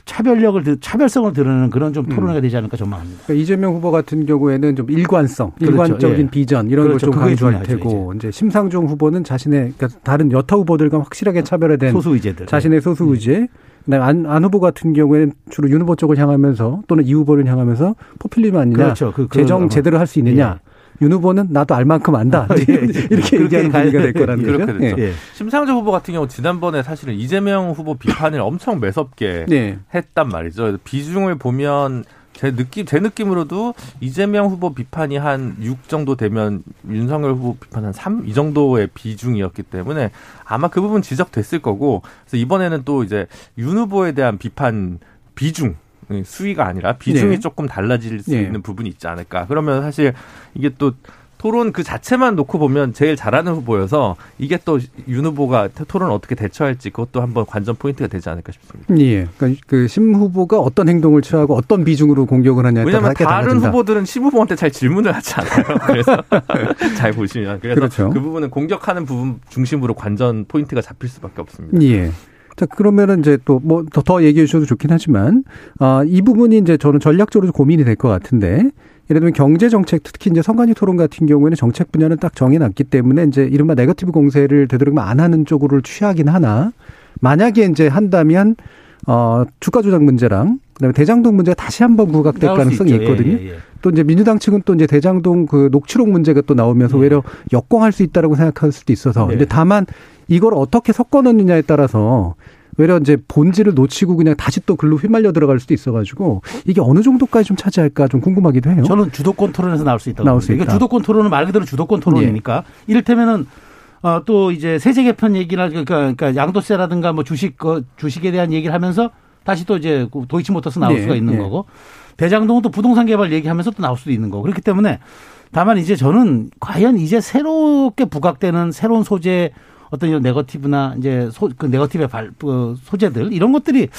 차별력을 차별성을 드러내는 그런 좀 토론회가 음. 되지 않을까 전망합니다. 그러니까 이재명 후보 같은 경우에는 좀 일관성, 그렇죠. 일관적인 예. 비전 이런 그렇죠. 걸좀 강조할 테고 이제. 이제 심상정 후보는 자신의 그러니까 다른 여타 후보들과 확실하게 차별화된 소수 의제들 자신의 소수 의제 음. 안, 안 후보 같은 경우에는 주로 윤 후보 쪽을 향하면서 또는 이 후보를 향하면서 포퓰리즘 아니냐. 그렇죠. 그, 그, 재정 제대로 할 수 있느냐. 예. 윤 후보는 나도 알 만큼 안다. 예. 이렇게 얘기하는 분위기가 될 거라는 거죠. 그렇게 됐죠. 예. 심상정 후보 같은 경우 지난번에 사실은 이재명 후보 비판을 엄청 매섭게 네. 했단 말이죠. 비중을 보면 제 느낌 제 느낌으로도 이재명 후보 비판이 한 6 정도 되면 윤석열 후보 비판 한 3 이 정도의 비중이었기 때문에 아마 그 부분 지적됐을 거고 그래서 이번에는 또 이제 윤 후보에 대한 비판 비중 수위가 아니라 비중이 네. 조금 달라질 수 네. 있는 부분이 있지 않을까. 그러면 사실 이게 또 토론 그 자체만 놓고 보면 제일 잘하는 후보여서 이게 또 윤 후보가 토론 어떻게 대처할지 그것도 한번 관전 포인트가 되지 않을까 싶습니다. 예. 그러니까 그심 후보가 어떤 행동을 취하고 어떤 비중으로 공격을 하냐에 따라 다른 달라진다. 후보들은 심 후보한테 잘 질문을 하지 않아요. 그래서 잘 보시면 그래서 그렇죠. 그 부분은 공격하는 부분 중심으로 관전 포인트가 잡힐 수밖에 없습니다. 예. 자, 그러면은 이제 또 뭐더더 얘기해 주셔도 좋긴 하지만, 아, 이 부분이 이제 저는 전략적으로 고민이 될 것 같은데, 예를 들면 경제 정책 특히 이제 선관위 토론 같은 경우에는 정책 분야는 딱 정해놨기 때문에 이제 이른바 네거티브 공세를 되도록이면 안 하는 쪽으로 취하긴 하나 만약에 이제 한다면 어 주가 조작 문제랑 그다음에 대장동 문제가 다시 한번 부각될 가능성이 있거든요. 예, 예, 예. 또 이제 민주당 측은 또 이제 대장동 그 녹취록 문제가 또 나오면서 예. 오히려 역공할 수 있다라고 생각할 수도 있어서 네. 근데 다만 이걸 어떻게 섞어 넣느냐에 따라서 외려 이제 본질을 놓치고 그냥 다시 또 글로 휘말려 들어갈 수도 있어가지고 이게 어느 정도까지 좀 차지할까 좀 궁금하기도 해요. 저는 주도권 토론에서 나올 수 있다고 나올 수 있다. 그러니까 주도권 토론은 말 그대로 주도권 토론이니까 예. 이를테면은 어, 또 이제 세제 개편 얘기나 그러니까, 그러니까 양도세라든가 뭐 주식 그 주식에 대한 얘기를 하면서 다시 또 이제 그 도이치모터스 나올 예. 수가 있는 예. 거고 대장동은 또 부동산 개발 얘기하면서 또 나올 수도 있는 거고 그렇기 때문에 다만 이제 저는 과연 이제 새롭게 부각되는 새로운 소재 어떤 이런 네거티브나 이제 소, 그 네거티브의 발, 그 소재들 이런 것들이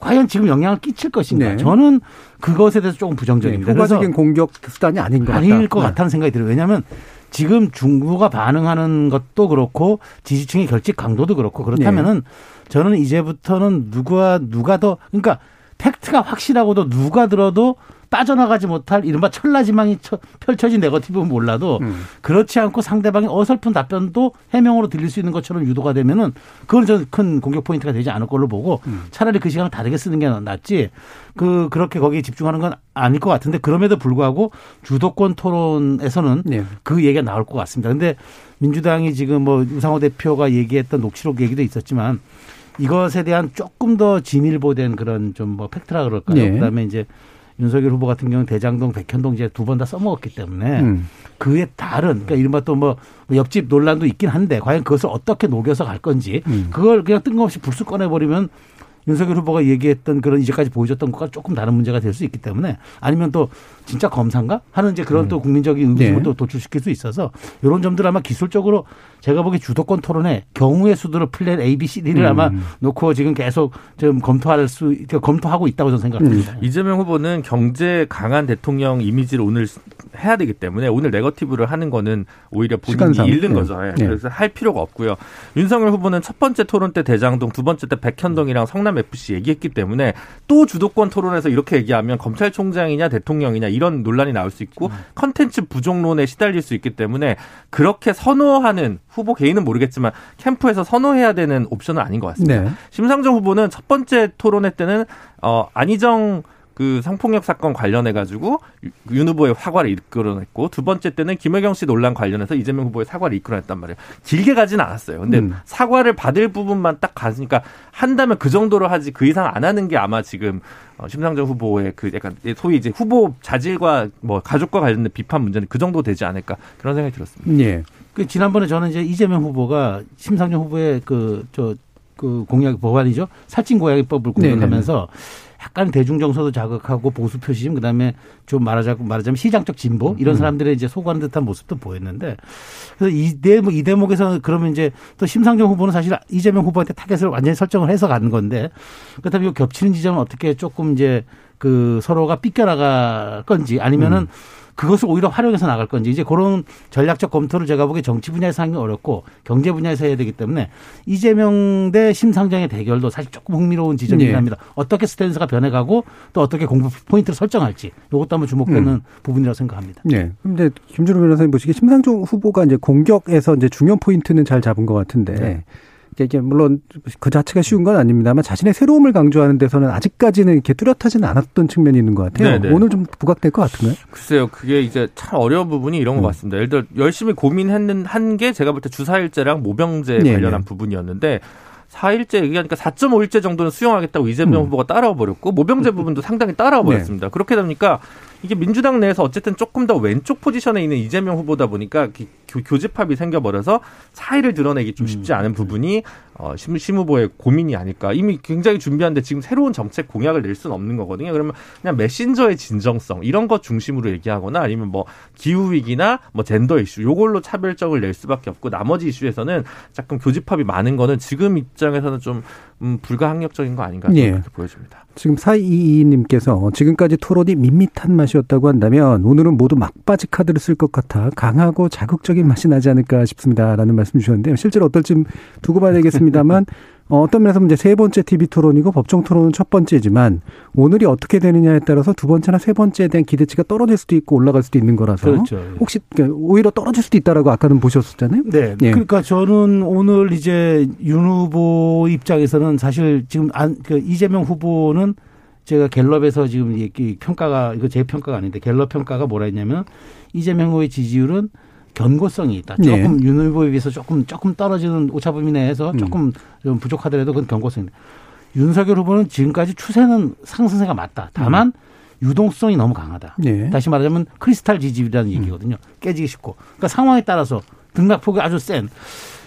과연 지금 영향을 끼칠 것인가? 네. 저는 그것에 대해서 조금 부정적입니다. 네, 효과적인 공격 수단이 아닌 것 아닐 같다. 것 네. 같다는 생각이 들어요. 왜냐하면 지금 중국가 반응하는 것도 그렇고 지지층의 결집 강도도 그렇고 그렇다면은 네. 저는 이제부터는 누가 누가 더 그러니까 팩트가 확실하고도 누가 들어도 빠져나가지 못할 이른바 천라지망이 펼쳐진 네거티브는 몰라도 음. 그렇지 않고 상대방의 어설픈 답변도 해명으로 들릴 수 있는 것처럼 유도가 되면은 그건 저는 큰 공격 포인트가 되지 않을 걸로 보고 음. 차라리 그 시간을 다르게 쓰는 게 낫지 그 그렇게 거기에 집중하는 건 아닐 것 같은데 그럼에도 불구하고 주도권 토론에서는 네. 그 얘기가 나올 것 같습니다. 근데 민주당이 지금 뭐 유상호 대표가 얘기했던 녹취록 얘기도 있었지만 이것에 대한 조금 더 진일보된 그런 좀 뭐 팩트라 그럴까요? 네. 그다음에 이제 윤석열 후보 같은 경우는 대장동, 백현동 이제 두 번 다 써먹었기 때문에 음. 그에 다른 그러니까 이른바 또 뭐 옆집 논란도 있긴 한데 과연 그것을 어떻게 녹여서 갈 건지 음. 그걸 그냥 뜬금없이 불쑥 꺼내버리면 윤석열 후보가 얘기했던 그런 이제까지 보여줬던 것과 조금 다른 문제가 될 수 있기 때문에 아니면 또 진짜 검사인가 하는 이제 그런 음. 또 국민적인 의구심을 네. 또 도출시킬 수 있어서 이런 점들 아마 기술적으로 제가 보기 주도권 토론에 경우의 수들을 플랜 A, B, C, D를 음. 아마 놓고 지금 계속 좀 검토할 수 검토하고 있다고 저는 생각합니다. 음. 이재명 후보는 경제 강한 대통령 이미지를 오늘 해야 되기 때문에 오늘 네거티브를 하는 거는 오히려 본인이 시간상. 잃는 네. 거죠. 네. 그래서 할 필요가 없고요. 윤석열 후보는 첫 번째 토론 때 대장동, 두 번째 때 백현동이랑 성남 FC 얘기했기 때문에 또 주도권 토론에서 이렇게 얘기하면 검찰총장이냐 대통령이냐 이런 논란이 나올 수 있고 음. 컨텐츠 부족론에 시달릴 수 있기 때문에 그렇게 선호하는 후보 개인은 모르겠지만 캠프에서 선호해야 되는 옵션은 아닌 것 같습니다. 네. 심상정 후보는 첫 번째 토론회 때는 어 안희정 그 성폭력 사건 관련해 가지고 윤 후보의 사과를 이끌어냈고 두 번째 때는 김혜경 씨 논란 관련해서 이재명 후보의 사과를 이끌어냈단 말이에요. 길게 가지는 않았어요. 근데 음. 사과를 받을 부분만 딱 가니까 한다면 그 정도로 하지 그 이상 안 하는 게 아마 지금 어, 심상정 후보의 그 약간 소위 이제 후보 자질과 뭐 가족과 관련된 비판 문제는 그 정도 되지 않을까 그런 생각이 들었습니다. 예. 그 지난번에 저는 이제 이재명 후보가 심상정 후보의 그 저그 그 공약 법안이죠 살찐 고양이법을 공격하면서 약간 대중 정서도 자극하고 보수 표심 그다음에 좀 말하자면 말하자면 시장적 진보 이런 음. 사람들의 이제 소구하는 듯한 모습도 보였는데 그래서 이 대목 이 대목에서 그러면 이제 또 심상정 후보는 사실 이재명 후보한테 타겟을 완전히 설정을 해서 가는 건데 그렇다면 이 겹치는 지점은 어떻게 조금 이제 그 서로가 비껴나갈 건지 아니면은 음. 그것을 오히려 활용해서 나갈 건지 이제 그런 전략적 검토를 제가 보기에 정치 분야에서 하기 어렵고 경제 분야에서 해야 되기 때문에 이재명 대 심상정의 대결도 사실 조금 흥미로운 지점이긴 네. 합니다. 어떻게 스탠스가 변해가고 또 어떻게 공부 포인트를 설정할지 이것도 한번 주목되는 음. 부분이라고 생각합니다. 네. 근데 김준호 변호사님 보시기에 심상정 후보가 이제 공격에서 이제 중요 포인트는 잘 잡은 것 같은데 네. 이게 물론 그 자체가 쉬운 건 아닙니다만 자신의 새로움을 강조하는 데서는 아직까지는 이렇게 뚜렷하지는 않았던 측면이 있는 것 같아요. 네네. 오늘 좀 부각될 것 같은가요? 글쎄요, 그게 이제 참 어려운 부분이 이런 것 음. 같습니다. 예를 들어 열심히 고민했는 한 게 제가 볼 때 주사일제랑 모병제 네네. 관련한 부분이었는데 4일째 얘기하니까 4.5일째 정도는 수용하겠다고 이재명 음. 후보가 따라와 버렸고 모병제 부분도 상당히 따라와 네. 버렸습니다. 네. 그렇게 되니까 이게 민주당 내에서 어쨌든 조금 더 왼쪽 포지션에 있는 이재명 후보다 보니까 교 집합이 생겨버려서 차이를 드러내기 좀 쉽지 음. 않은 부분이 어, 심, 심 후보의 고민이 아닐까. 이미 굉장히 준비한데 지금 새로운 정책 공약을 낼 수는 없는 거거든요. 그러면 그냥 메신저의 진정성 이런 것 중심으로 얘기하거나 아니면 뭐 기후 위기나 뭐 젠더 이슈 요걸로 차별적을 낼 수밖에 없고 나머지 이슈에서는 조금 교집합이 많은 거는 지금 입장에서는 좀 음, 불가항력적인 거 아닌가 예. 그렇게 보여집니다. 지금 4222님께서 지금까지 토론이 밋밋한 맛이 었다고 한다면 오늘은 모두 막바지 카드를 쓸 것 같아 강하고 자극적인 맛이 나지 않을까 싶습니다라는 말씀 주셨는데요. 실제로 어떨지 두고 봐야 되겠습니다만 어, 어떤 면에서 이제 세 번째 TV 토론이고 법정 토론은 첫 번째지만 오늘이 어떻게 되느냐에 따라서 두 번째나 세 번째에 대한 기대치가 떨어질 수도 있고 올라갈 수도 있는 거라서 그렇죠. 혹시 그러니까 오히려 떨어질 수도 있다라고 아까는 보셨었잖아요. 네. 예. 그러니까 저는 오늘 이제 윤 후보 입장에서는 사실 지금 안, 그 이재명 후보는 제가 갤럽에서 지금 이 평가가 이거 제 평가가 아닌데 갤럽 평가가 뭐라 했냐면 이재명 후보의 지지율은 견고성이 있다. 네. 조금 네. 윤 후보에 비해서 조금 조금 떨어지는 오차범위 내에서 음. 조금 좀 부족하더라도 그건 견고성이. 윤석열 후보는 지금까지 추세는 상승세가 맞다. 다만 음. 유동성이 너무 강하다. 네. 다시 말하자면 크리스탈 지지율이라는 음. 얘기거든요. 깨지기 쉽고. 그러니까 상황에 따라서 등락폭이 아주 센.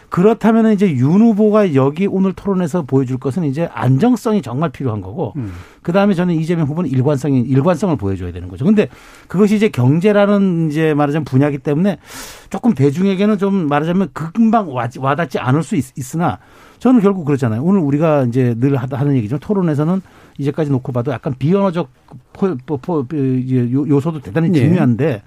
그렇다면 이제 윤 후보가 여기 오늘 토론에서 보여줄 것은 이제 안정성이 정말 필요한 거고 음. 그 다음에 저는 이재명 후보는 일관성이 일관성을 보여줘야 되는 거죠. 근데 그것이 이제 경제라는 이제 말하자면 분야기 때문에 조금 대중에게는 좀 말하자면 금방 와닿지 않을 수 있, 으나 저는 결국 그렇잖아요. 오늘 우리가 이제 늘 하는 얘기지만 토론에서는 이제까지 놓고 봐도 약간 비언어적 포, 포, 포, 요소도 대단히 네. 중요한데 네.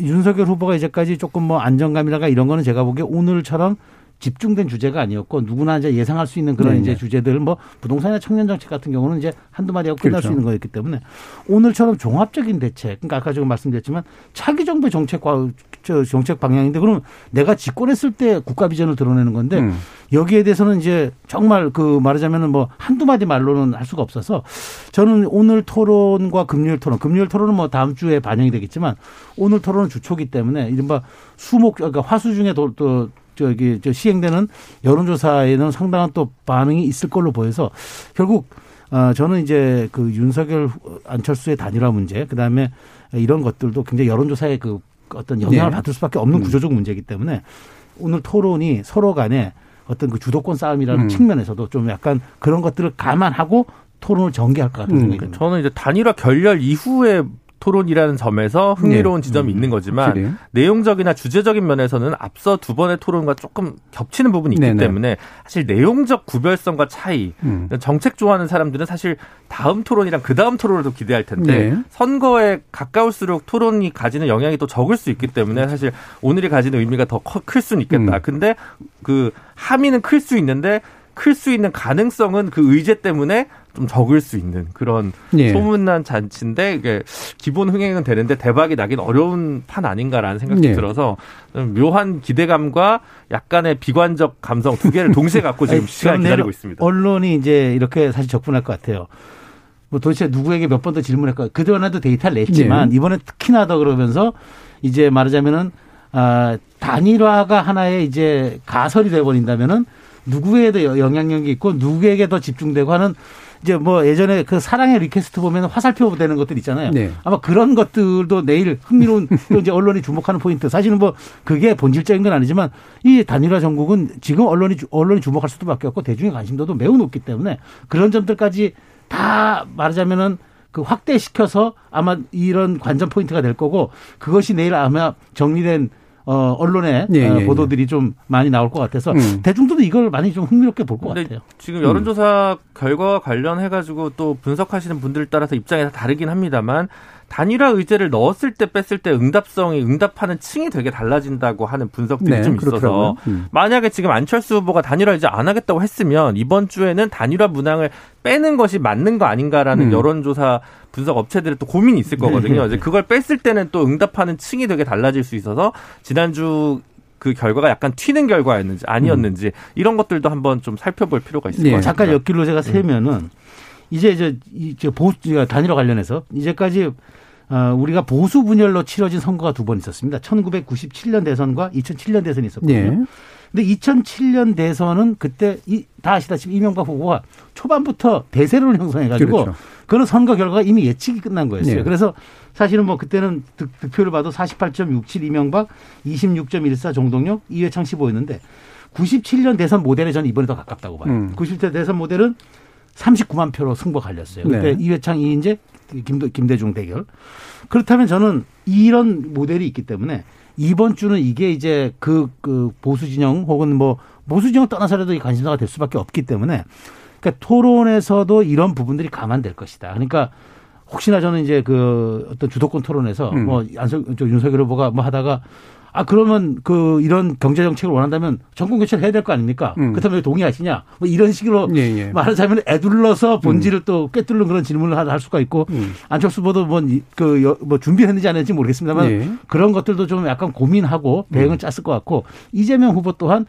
윤석열 후보가 이제까지 조금 뭐 안정감이라가 이런 거는 제가 보기에 오늘처럼 집중된 주제가 아니었고 누구나 이제 예상할 수 있는 그런 네 이제 네. 주제들 뭐 부동산이나 청년 정책 같은 경우는 이제 한두 마디 하고 끝날 그렇죠. 수 있는 거였기 때문에 오늘처럼 종합적인 대책 그러니까 아까 제가 말씀드렸지만 차기 정부 정책과 저 정책 방향인데 그러면 내가 집권했을 때 국가 비전을 드러내는 건데 음. 여기에 대해서는 이제 정말 그 말하자면은 뭐 한두 마디 말로는 할 수가 없어서 저는 오늘 토론과 금요일 토론 금요일 토론은 뭐 다음 주에 반영이 되겠지만 오늘 토론은 주초기 때문에 이른바 수목 그러니까 화수 중에 또, 또 저기 저 시행되는 여론조사에는 상당한 또 반응이 있을 걸로 보여서 결국 어 저는 이제 그 윤석열 안철수의 단일화 문제 그다음에 이런 것들도 굉장히 여론조사에 그 어떤 영향을 네. 받을 수밖에 없는 음. 구조적 문제이기 때문에 오늘 토론이 서로 간에 어떤 그 주도권 싸움이라는 음. 측면에서도 좀 약간 그런 것들을 감안하고 토론을 전개할 것 같은 음. 생각이 듭니다. 저는 이제 단일화 결렬 이후에 토론이라는 점에서 흥미로운 네. 지점이 음, 있는 거지만 확실히. 내용적이나 주제적인 면에서는 앞서 두 번의 토론과 조금 겹치는 부분이 있기 네네. 때문에 사실 내용적 구별성과 차이 음. 정책 좋아하는 사람들은 사실 다음 토론이랑 그 다음 토론을도 기대할 텐데 네. 선거에 가까울수록 토론이 가지는 영향이 또 적을 수 있기 때문에 사실 오늘이 가지는 의미가 더 클 수는 있겠다. 음. 근데 그 함의는 클 수 있는데 클 수 있는 가능성은 그 의제 때문에 좀 적을 수 있는 그런 예. 소문난 잔치인데 이게 기본 흥행은 되는데 대박이 나긴 어려운 판 아닌가라는 생각이 예. 들어서 묘한 기대감과 약간의 비관적 감성 두 개를 동시에 갖고 지금 시간 기다리고 있습니다. 언론이 이제 이렇게 사실 접근할 것 같아요. 뭐 도대체 누구에게 몇 번 더 질문할까? 그동안에도 데이터를 냈지만 예. 이번에 특히나 더 그러면서 이제 말하자면은 아, 단일화가 하나의 이제 가설이 돼 버린다면은 누구에도 영향력이 있고 누구에게 더 집중되고 하는 이제 뭐 예전에 그 사랑의 리퀘스트 보면 화살표 되는 것들 있잖아요. 네. 아마 그런 것들도 내일 흥미로운 또 이제 언론이 주목하는 포인트. 사실은 뭐 그게 본질적인 건 아니지만 이 단일화 정국은 지금 언론이 언론이 주목할 수도밖에 없고 대중의 관심도도 매우 높기 때문에 그런 점들까지 다 말하자면은 그 확대시켜서 아마 이런 관전 포인트가 될 거고 그것이 내일 아마 정리된 어, 언론의 예, 어, 예, 보도들이 예. 좀 많이 나올 것 같아서 음. 대중들도 이걸 많이 좀 흥미롭게 볼 것 같아요. 지금 여론조사 음. 결과와 관련해 가지고 또 분석하시는 분들 따라서 입장이 다 다르긴 합니다만 단일화 의제를 넣었을 때 뺐을 때 응답성이 응답하는 층이 되게 달라진다고 하는 분석들이 네, 좀 있어서 음. 만약에 지금 안철수 후보가 단일화 의제 안 하겠다고 했으면 이번 주에는 단일화 문항을 빼는 것이 맞는 거 아닌가라는 음. 여론조사 분석 업체들의 또 고민이 있을 거거든요. 네. 이제 그걸 뺐을 때는 또 응답하는 층이 되게 달라질 수 있어서 지난주 그 결과가 약간 튀는 결과였는지 아니었는지 음. 이런 것들도 한번 좀 살펴볼 필요가 있을 네. 것 같습니다. 잠깐 옆길로 제가 세면은 음. 이제 이제 이제 보수 단일화 관련해서 이제까지 어, 우리가 보수 분열로 치러진 선거가 두 번 있었습니다. 1997년 대선과 2007년 대선이 있었거든요. 네. 근데 2007년 대선은 그때 이, 다 아시다시피 이명박 후보가 초반부터 대세를 형성해가지고 그렇죠. 그런 선거 결과가 이미 예측이 끝난 거였어요. 네. 그래서 사실은 뭐 그때는 득, 득표를 봐도 48.67 이명박, 26.14 정동영, 이회창 15였는데 97년 대선 모델에 저는 이번에 더 가깝다고 봐요. 음. 97년 대선 모델은 39만 표로 승부 갈렸어요. 그때 네. 이회창, 이인재, 김, 김대중 대결. 그렇다면 저는 이런 모델이 있기 때문에 이번 주는 이게 이제 그, 그 보수 진영 혹은 뭐 보수 진영 떠나서라도 이 관심사가 될 수밖에 없기 때문에 그러니까 토론에서도 이런 부분들이 감안될 것이다. 그러니까 혹시나 저는 이제 그 어떤 주도권 토론에서 음. 뭐 안석 윤석열 후보가 뭐 하다가 아 그러면 그 이런 경제 정책을 원한다면 정권 교체를 해야 될 거 아닙니까? 음. 그렇다면 왜 동의하시냐? 뭐 이런 식으로 예, 예. 말하자면 애둘러서 본질을 음. 또 꿰뚫는 그런 질문을 할 수가 있고 음. 안철수 후보도 뭐그 뭐 준비했는지 안 했는지 모르겠습니다만 예. 그런 것들도 좀 약간 고민하고 대응을 음. 짰을 것 같고 이재명 후보 또한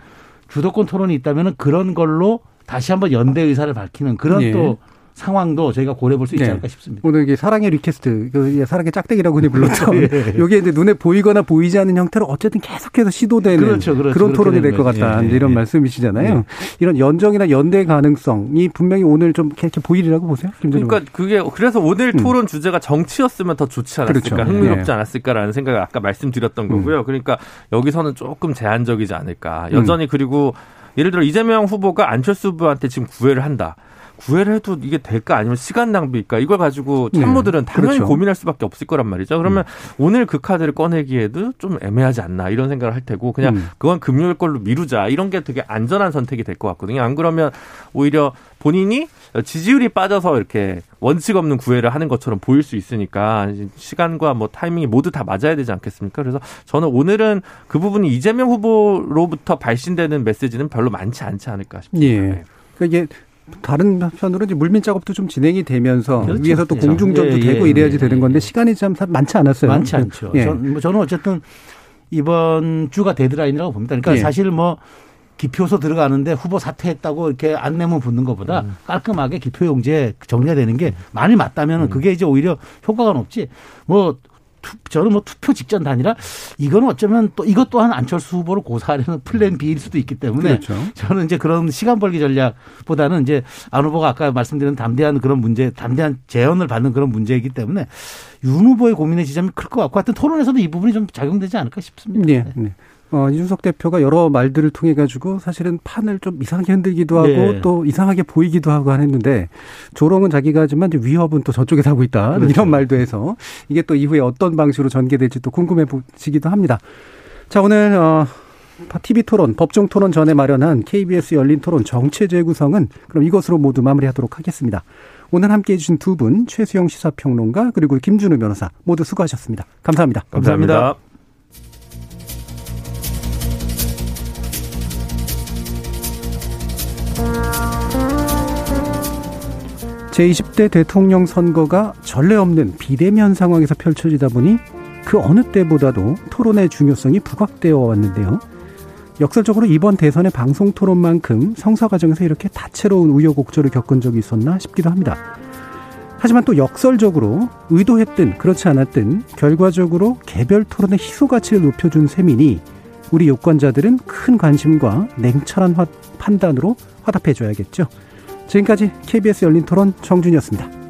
주도권 토론이 있다면 그런 걸로 다시 한번 연대 의사를 밝히는 그런 예. 또 상황도 저희가 고려해 볼 수 있지 네. 않을까 싶습니다. 오늘 이게 사랑의 리퀘스트, 그 사랑의 짝대기라고 흔히 불렀죠. 예. 이게 이제 눈에 보이거나 보이지 않는 형태로 어쨌든 계속해서 시도되는 그렇죠, 그렇죠. 그런 토론이 될 것 같다. 예. 이런 예. 말씀이시잖아요. 예. 이런 연정이나 연대 가능성이 분명히 오늘 좀 이렇게 보이리라고 보세요. 그러니까 그게 그래서 오늘 음. 토론 음. 주제가 정치였으면 더 좋지 않았을까, 그렇죠. 흥미롭지 예. 않았을까라는 생각을 아까 말씀드렸던 거고요. 음. 그러니까 여기서는 조금 제한적이지 않을까. 여전히 음. 그리고 예를 들어 이재명 후보가 안철수 후보한테 지금 구애를 한다. 구애를 해도 이게 될까 아니면 시간 낭비일까 이걸 가지고 네. 참모들은 네. 당연히 그렇죠. 고민할 수밖에 없을 거란 말이죠. 그러면 음. 오늘 그 카드를 꺼내기에도 좀 애매하지 않나 이런 생각을 할 테고 그냥 음. 그건 금요일 걸로 미루자 이런 게 되게 안전한 선택이 될 것 같거든요. 안 그러면 오히려 본인이 지지율이 빠져서 이렇게 원칙 없는 구애를 하는 것처럼 보일 수 있으니까 시간과 뭐 타이밍이 모두 다 맞아야 되지 않겠습니까? 그래서 저는 오늘은 그 부분이 이재명 후보로부터 발신되는 메시지는 별로 많지 않지 않을까 싶습니다. 예. 네. 그러니까 이게 다른 편으로 이제 물밑 작업도 좀 진행이 되면서 그렇죠. 위에서 또 그렇죠. 공중전도 예, 되고 예, 이래야지 예, 되는 건데 시간이 참 많지 않았어요. 많지 않죠. 예. 전, 뭐 저는 어쨌든 이번 주가 데드라인이라고 봅니다. 그러니까 예. 사실 뭐 기표소 들어가는데 후보 사퇴했다고 이렇게 안내문 붙는 것보다 음. 깔끔하게 기표용지에 정리되는 게 많이 맞다면 음. 그게 이제 오히려 효과가 높지. 뭐 저는 뭐 투표 직전 단위라 이거는 어쩌면 또 이것 또한 안철수 후보를 고사하려는 플랜 B일 수도 있기 때문에 그렇죠. 저는 이제 그런 시간 벌기 전략보다는 이제 안 후보가 아까 말씀드린 담대한 그런 문제, 담대한 재연을 받는 그런 문제이기 때문에 윤 후보의 고민의 지점이 클 것 같고 하여튼 토론에서도 이 부분이 좀 작용되지 않을까 싶습니다. 네. 네. 어, 이준석 대표가 여러 말들을 통해 가지고 사실은 판을 좀 이상하게 흔들기도 하고 네. 또 이상하게 보이기도 하고 했는데 조롱은 자기가 하지만 위협은 또 저쪽에서 하고 있다 그렇죠. 이런 말도 해서 이게 또 이후에 어떤 방식으로 전개될지 또 궁금해 보시기도 합니다. 자 오늘 어, TV 토론, 법정 토론 전에 마련한 KBS 열린 토론 정체 재구성은 그럼 이것으로 모두 마무리하도록 하겠습니다. 오늘 함께 해주신 두 분, 최수영 시사평론가 그리고 김준우 변호사 모두 수고하셨습니다. 감사합니다. 감사합니다. 감사합니다. 제20대 대통령 선거가 전례 없는 비대면 상황에서 펼쳐지다 보니 그 어느 때보다도 토론의 중요성이 부각되어 왔는데요. 역설적으로 이번 대선의 방송 토론만큼 성사 과정에서 이렇게 다채로운 우여곡절을 겪은 적이 있었나 싶기도 합니다. 하지만 또 역설적으로 의도했든 그렇지 않았든 결과적으로 개별 토론의 희소 가치를 높여준 셈이니 우리 유권자들은 큰 관심과 냉철한 판단으로 화답해줘야겠죠. 지금까지 KBS 열린 토론 정준이었습니다.